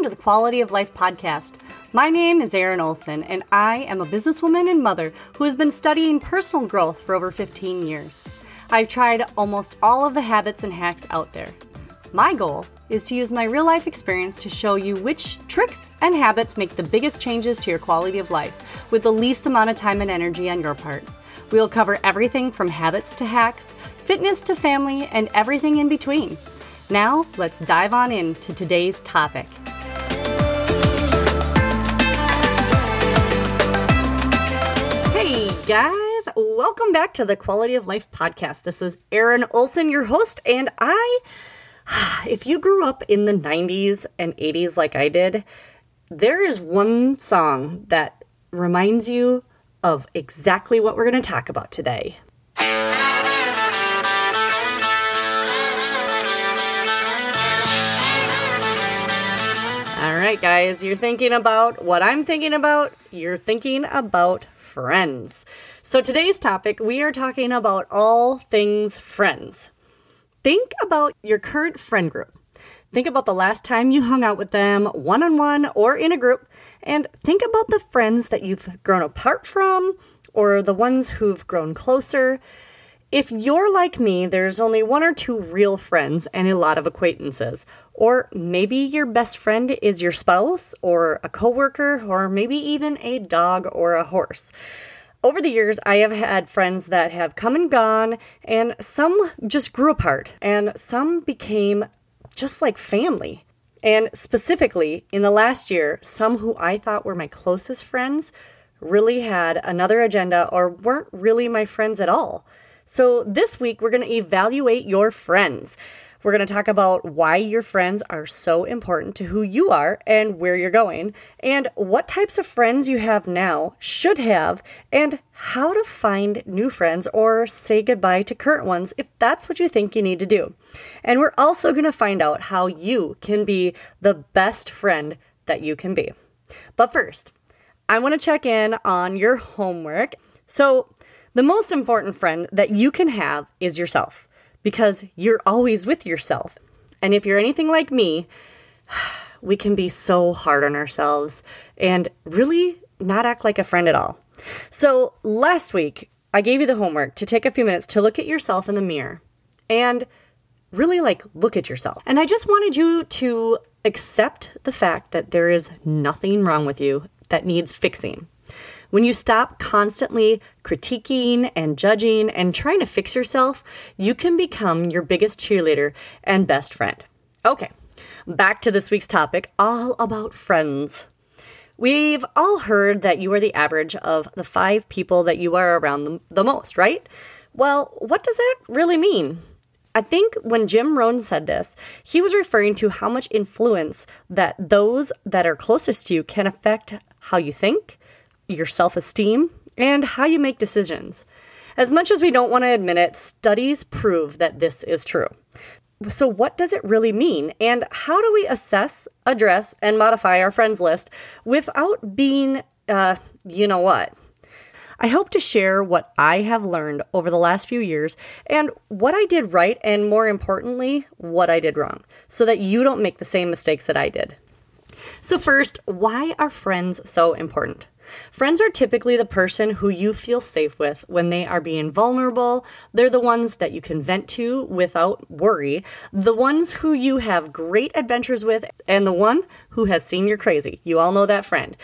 welcome to the Quality of Life podcast. My name is Erin Olson, and I am a businesswoman and mother who has been studying personal growth for over 15 years. I've tried almost all of the habits and hacks out there. My goal is to use my real life experience to show you which tricks and habits make the biggest changes to your quality of life with the least amount of time and energy on your part. We will cover everything from habits to hacks, fitness to family, and everything in between. Now, let's dive on into today's topic. Guys, welcome back to the Quality of Life podcast. This is Erin Olson, your host, and I, if you grew up in the 90s and 80s like I did, there is one song that reminds you of exactly what we're going to talk about today. Right, guys, you're thinking about what I'm thinking about. You're thinking about friends. So, today's topic, we are talking about all things friends. Think about your current friend group. Think about the last time you hung out with them, one on one or in a group, and think about the friends that you've grown apart from or the ones who've grown closer. If you're like me, there's only one or two real friends and a lot of acquaintances. Or maybe your best friend is your spouse or a coworker or maybe even a dog or a horse. Over the years, I have had friends that have come and gone, and some just grew apart, and some became just like family. And specifically, in the last year, some who I thought were my closest friends really had another agenda or weren't really my friends at all. So, this week we're going to evaluate your friends. We're going to talk about why your friends are so important to who you are and where you're going, and what types of friends you have now, should have, and how to find new friends or say goodbye to current ones if that's what you think you need to do. And we're also going to find out how you can be the best friend that you can be. But first, I want to check in on your homework. So, the most important friend that you can have is yourself because you're always with yourself. And if you're anything like me, we can be so hard on ourselves and really not act like a friend at all. So, last week, I gave you the homework to take a few minutes to look at yourself in the mirror and really like look at yourself. And I just wanted you to accept the fact that there is nothing wrong with you that needs fixing. When you stop constantly critiquing and judging and trying to fix yourself, you can become your biggest cheerleader and best friend. Okay, back to this week's topic all about friends. We've all heard that you are the average of the five people that you are around the, most, right? Well, what does that really mean? I think when Jim Rohn said this, he was referring to how much influence that those that are closest to you can affect how you think, your self esteem, and how you make decisions. As much as we don't want to admit it, studies prove that this is true. So, what does it really mean? And how do we assess, address, and modify our friends list without being, uh, you know what? I hope to share what I have learned over the last few years and what I did right, and more importantly, what I did wrong, so that you don't make the same mistakes that I did. So, first, why are friends so important? Friends are typically the person who you feel safe with when they are being vulnerable. They're the ones that you can vent to without worry, the ones who you have great adventures with, and the one who has seen you're crazy. You all know that friend.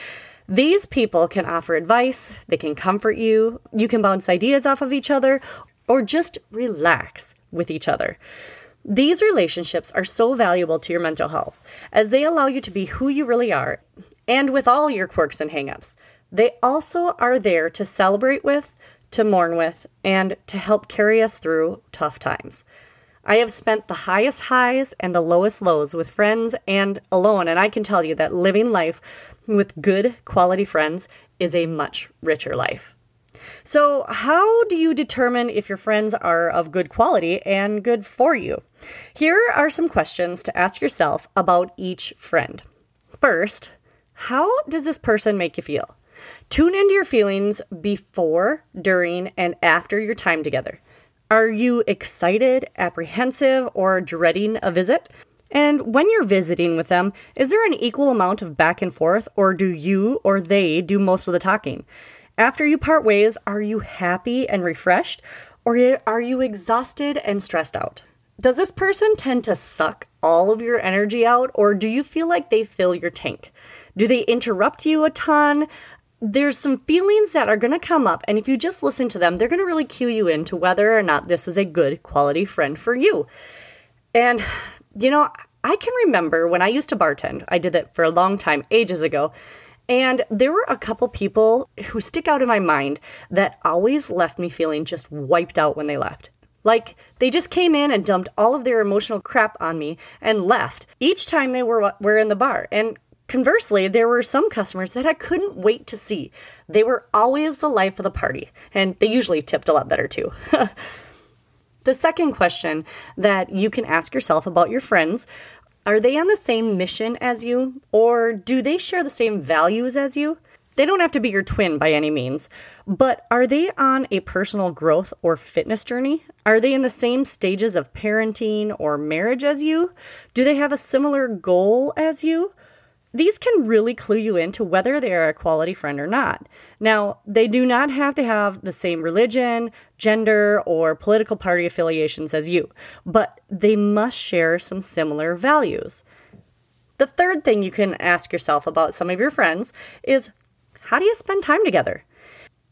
These people can offer advice, they can comfort you, you can bounce ideas off of each other, or just relax with each other. These relationships are so valuable to your mental health as they allow you to be who you really are and with all your quirks and hangups. They also are there to celebrate with, to mourn with, and to help carry us through tough times. I have spent the highest highs and the lowest lows with friends and alone, and I can tell you that living life with good quality friends is a much richer life. So, how do you determine if your friends are of good quality and good for you? Here are some questions to ask yourself about each friend. First, how does this person make you feel? Tune into your feelings before, during, and after your time together. Are you excited, apprehensive, or dreading a visit? And when you're visiting with them, is there an equal amount of back and forth, or do you or they do most of the talking? After you part ways, are you happy and refreshed, or are you exhausted and stressed out? Does this person tend to suck all of your energy out, or do you feel like they fill your tank? Do they interrupt you a ton? There's some feelings that are going to come up, and if you just listen to them, they're going to really cue you into whether or not this is a good quality friend for you. And, you know, I can remember when I used to bartend, I did that for a long time, ages ago. And there were a couple people who stick out in my mind that always left me feeling just wiped out when they left. Like they just came in and dumped all of their emotional crap on me and left each time they were were in the bar. And conversely, there were some customers that I couldn't wait to see. They were always the life of the party, and they usually tipped a lot better too. the second question that you can ask yourself about your friends are they on the same mission as you, or do they share the same values as you? They don't have to be your twin by any means, but are they on a personal growth or fitness journey? Are they in the same stages of parenting or marriage as you? Do they have a similar goal as you? These can really clue you into whether they are a quality friend or not. Now, they do not have to have the same religion, gender, or political party affiliations as you, but they must share some similar values. The third thing you can ask yourself about some of your friends is how do you spend time together?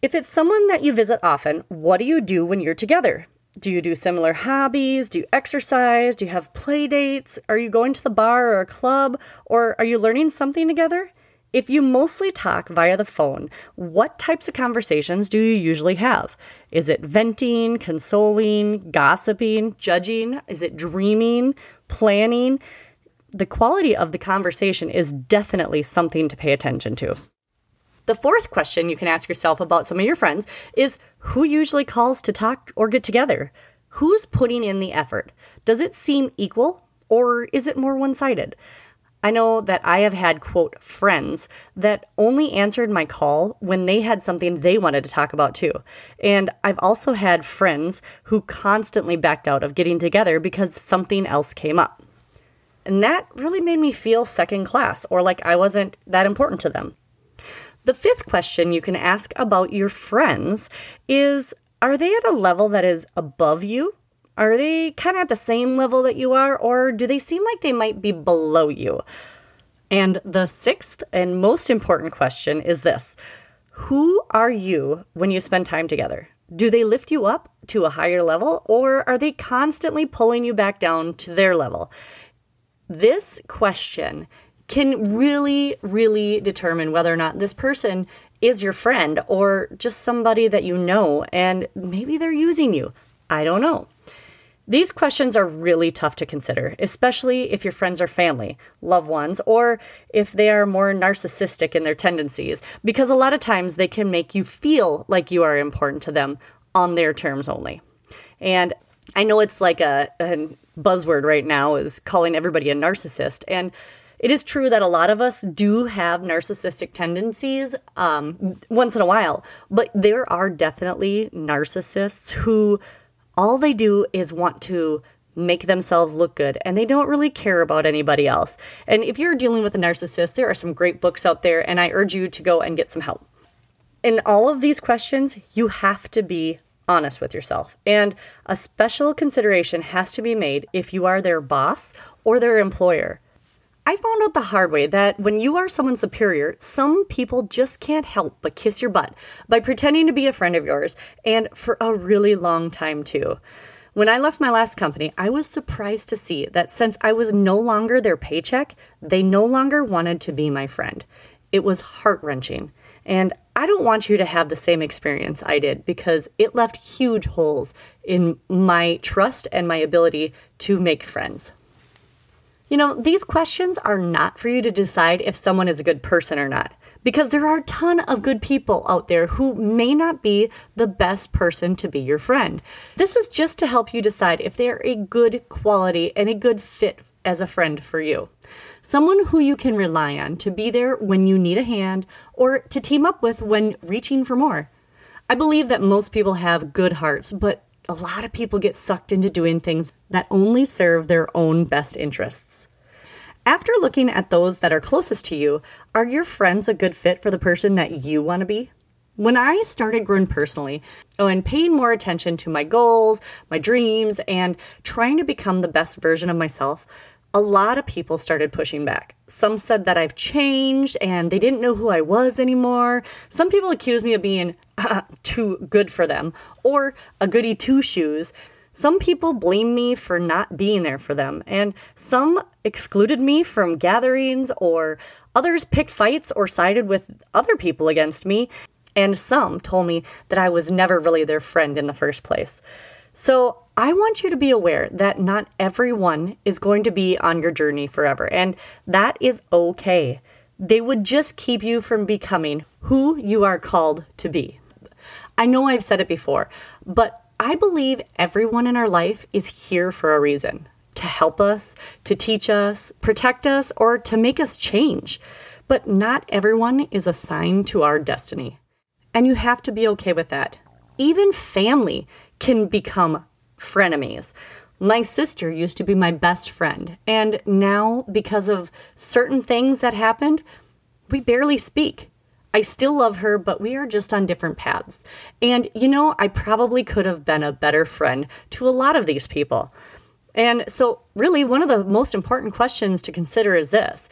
If it's someone that you visit often, what do you do when you're together? Do you do similar hobbies? Do you exercise? Do you have play dates? Are you going to the bar or a club? Or are you learning something together? If you mostly talk via the phone, what types of conversations do you usually have? Is it venting, consoling, gossiping, judging? Is it dreaming, planning? The quality of the conversation is definitely something to pay attention to. The fourth question you can ask yourself about some of your friends is who usually calls to talk or get together? Who's putting in the effort? Does it seem equal or is it more one sided? I know that I have had, quote, friends that only answered my call when they had something they wanted to talk about too. And I've also had friends who constantly backed out of getting together because something else came up. And that really made me feel second class or like I wasn't that important to them. The fifth question you can ask about your friends is Are they at a level that is above you? Are they kind of at the same level that you are, or do they seem like they might be below you? And the sixth and most important question is this Who are you when you spend time together? Do they lift you up to a higher level, or are they constantly pulling you back down to their level? This question can really, really determine whether or not this person is your friend or just somebody that you know and maybe they're using you. I don't know. These questions are really tough to consider, especially if your friends are family, loved ones, or if they are more narcissistic in their tendencies, because a lot of times they can make you feel like you are important to them on their terms only. And I know it's like a, a buzzword right now is calling everybody a narcissist. And it is true that a lot of us do have narcissistic tendencies um, once in a while, but there are definitely narcissists who all they do is want to make themselves look good and they don't really care about anybody else. And if you're dealing with a narcissist, there are some great books out there, and I urge you to go and get some help. In all of these questions, you have to be honest with yourself. And a special consideration has to be made if you are their boss or their employer. I found out the hard way that when you are someone superior, some people just can't help but kiss your butt by pretending to be a friend of yours, and for a really long time, too. When I left my last company, I was surprised to see that since I was no longer their paycheck, they no longer wanted to be my friend. It was heart wrenching. And I don't want you to have the same experience I did because it left huge holes in my trust and my ability to make friends. You know, these questions are not for you to decide if someone is a good person or not, because there are a ton of good people out there who may not be the best person to be your friend. This is just to help you decide if they're a good quality and a good fit as a friend for you. Someone who you can rely on to be there when you need a hand or to team up with when reaching for more. I believe that most people have good hearts, but a lot of people get sucked into doing things that only serve their own best interests. After looking at those that are closest to you, are your friends a good fit for the person that you want to be? When I started growing personally oh, and paying more attention to my goals, my dreams, and trying to become the best version of myself, a lot of people started pushing back. Some said that I've changed and they didn't know who I was anymore. Some people accused me of being uh, too good for them or a goody two shoes. Some people blame me for not being there for them, and some excluded me from gatherings, or others picked fights or sided with other people against me, and some told me that I was never really their friend in the first place. So I want you to be aware that not everyone is going to be on your journey forever, and that is okay. They would just keep you from becoming who you are called to be. I know I've said it before, but I believe everyone in our life is here for a reason to help us, to teach us, protect us, or to make us change. But not everyone is assigned to our destiny. And you have to be okay with that. Even family can become frenemies. My sister used to be my best friend, and now, because of certain things that happened, we barely speak. I still love her, but we are just on different paths. And you know, I probably could have been a better friend to a lot of these people. And so, really, one of the most important questions to consider is this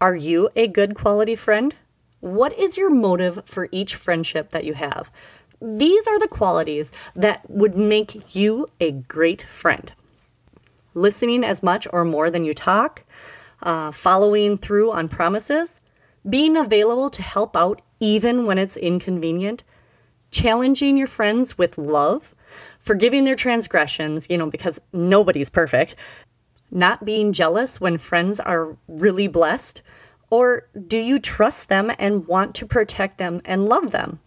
Are you a good quality friend? What is your motive for each friendship that you have? These are the qualities that would make you a great friend. Listening as much or more than you talk, uh, following through on promises, being available to help out even when it's inconvenient, challenging your friends with love, forgiving their transgressions, you know, because nobody's perfect, not being jealous when friends are really blessed, or do you trust them and want to protect them and love them?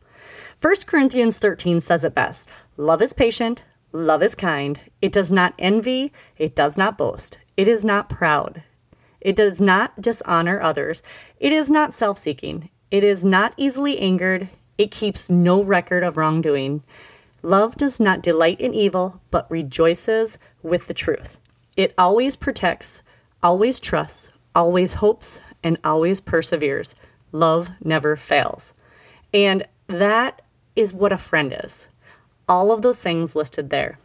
1 Corinthians 13 says it best Love is patient, love is kind, it does not envy, it does not boast, it is not proud, it does not dishonor others. It is not self seeking. It is not easily angered. It keeps no record of wrongdoing. Love does not delight in evil, but rejoices with the truth. It always protects, always trusts, always hopes, and always perseveres. Love never fails. And that is what a friend is. All of those things listed there.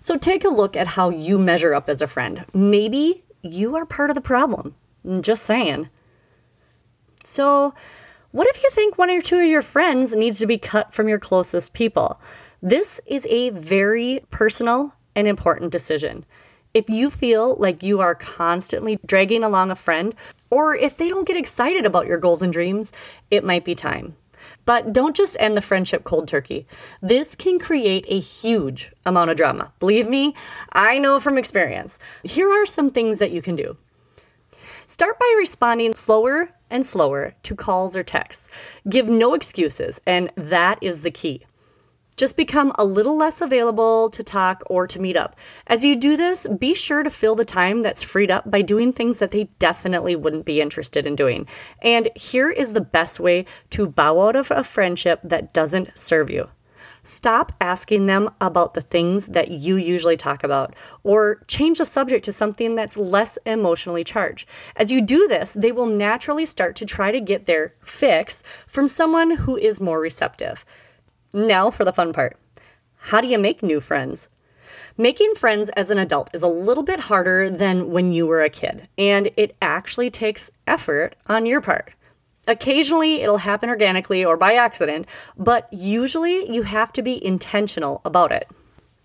So take a look at how you measure up as a friend. Maybe you are part of the problem. Just saying. So, what if you think one or two of your friends needs to be cut from your closest people? This is a very personal and important decision. If you feel like you are constantly dragging along a friend, or if they don't get excited about your goals and dreams, it might be time. But don't just end the friendship cold turkey. This can create a huge amount of drama. Believe me, I know from experience. Here are some things that you can do. Start by responding slower and slower to calls or texts. Give no excuses, and that is the key. Just become a little less available to talk or to meet up. As you do this, be sure to fill the time that's freed up by doing things that they definitely wouldn't be interested in doing. And here is the best way to bow out of a friendship that doesn't serve you. Stop asking them about the things that you usually talk about, or change the subject to something that's less emotionally charged. As you do this, they will naturally start to try to get their fix from someone who is more receptive. Now for the fun part. How do you make new friends? Making friends as an adult is a little bit harder than when you were a kid, and it actually takes effort on your part. Occasionally, it'll happen organically or by accident, but usually you have to be intentional about it.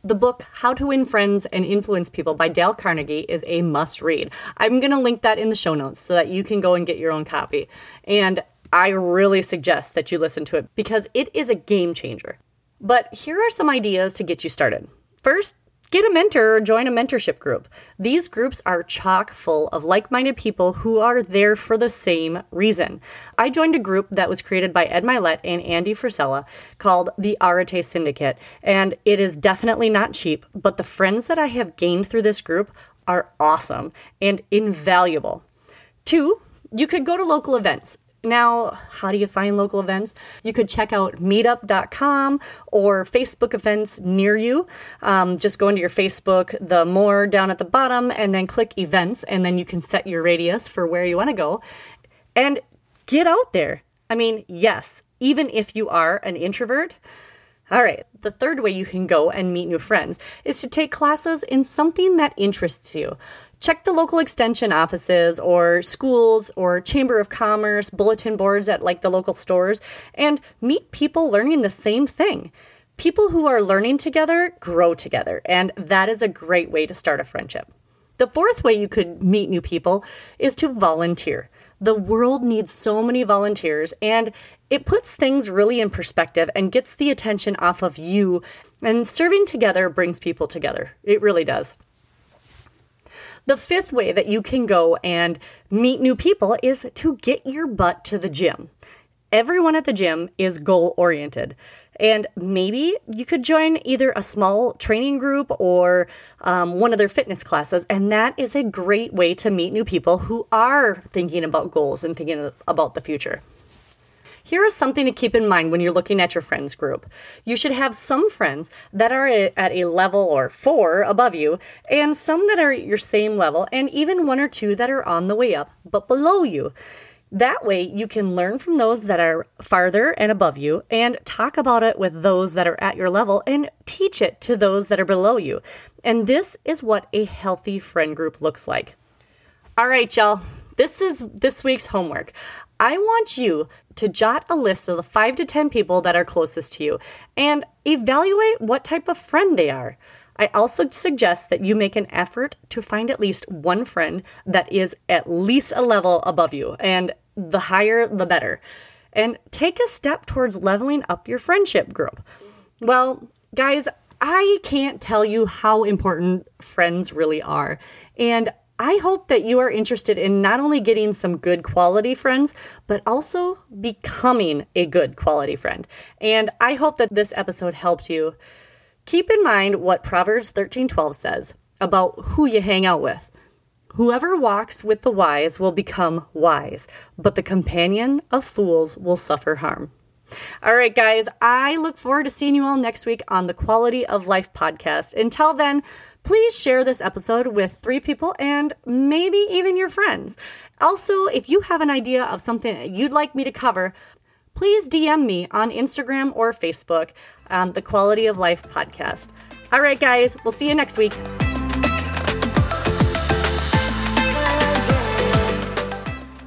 The book How to Win Friends and Influence People by Dale Carnegie is a must read. I'm going to link that in the show notes so that you can go and get your own copy. And I really suggest that you listen to it because it is a game changer. But here are some ideas to get you started. First, get a mentor or join a mentorship group. These groups are chock full of like minded people who are there for the same reason. I joined a group that was created by Ed Mylett and Andy Frisella called the Arete Syndicate, and it is definitely not cheap, but the friends that I have gained through this group are awesome and invaluable. Two, you could go to local events Now, how do you find local events? You could check out meetup.com or Facebook events near you. Um, just go into your Facebook, the more down at the bottom, and then click events, and then you can set your radius for where you want to go. And get out there. I mean, yes, even if you are an introvert, all right, the third way you can go and meet new friends is to take classes in something that interests you. Check the local extension offices or schools or chamber of commerce bulletin boards at like the local stores and meet people learning the same thing. People who are learning together grow together, and that is a great way to start a friendship. The fourth way you could meet new people is to volunteer. The world needs so many volunteers, and it puts things really in perspective and gets the attention off of you. And serving together brings people together. It really does. The fifth way that you can go and meet new people is to get your butt to the gym. Everyone at the gym is goal oriented. And maybe you could join either a small training group or um, one of their fitness classes. And that is a great way to meet new people who are thinking about goals and thinking about the future. Here is something to keep in mind when you're looking at your friends group. You should have some friends that are at a level or four above you, and some that are at your same level, and even one or two that are on the way up but below you. That way, you can learn from those that are farther and above you and talk about it with those that are at your level and teach it to those that are below you. And this is what a healthy friend group looks like. All right, y'all. This is this week's homework. I want you to jot a list of the five to 10 people that are closest to you and evaluate what type of friend they are. I also suggest that you make an effort to find at least one friend that is at least a level above you, and the higher, the better. And take a step towards leveling up your friendship group. Well, guys, I can't tell you how important friends really are. And I hope that you are interested in not only getting some good quality friends, but also becoming a good quality friend. And I hope that this episode helped you. Keep in mind what Proverbs 13:12 says about who you hang out with. Whoever walks with the wise will become wise, but the companion of fools will suffer harm. All right, guys, I look forward to seeing you all next week on the Quality of Life podcast. Until then, please share this episode with three people and maybe even your friends. Also, if you have an idea of something you'd like me to cover, please DM me on Instagram or Facebook, um, the Quality of Life podcast. All right, guys, we'll see you next week.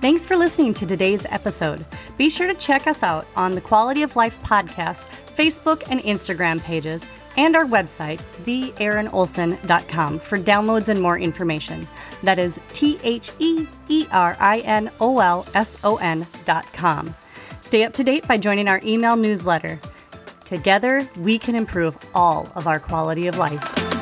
Thanks for listening to today's episode. Be sure to check us out on the Quality of Life podcast, Facebook and Instagram pages, and our website, theerinolson.com, for downloads and more information. That is T H E E R I N O L S O N.com. Stay up to date by joining our email newsletter. Together, we can improve all of our quality of life.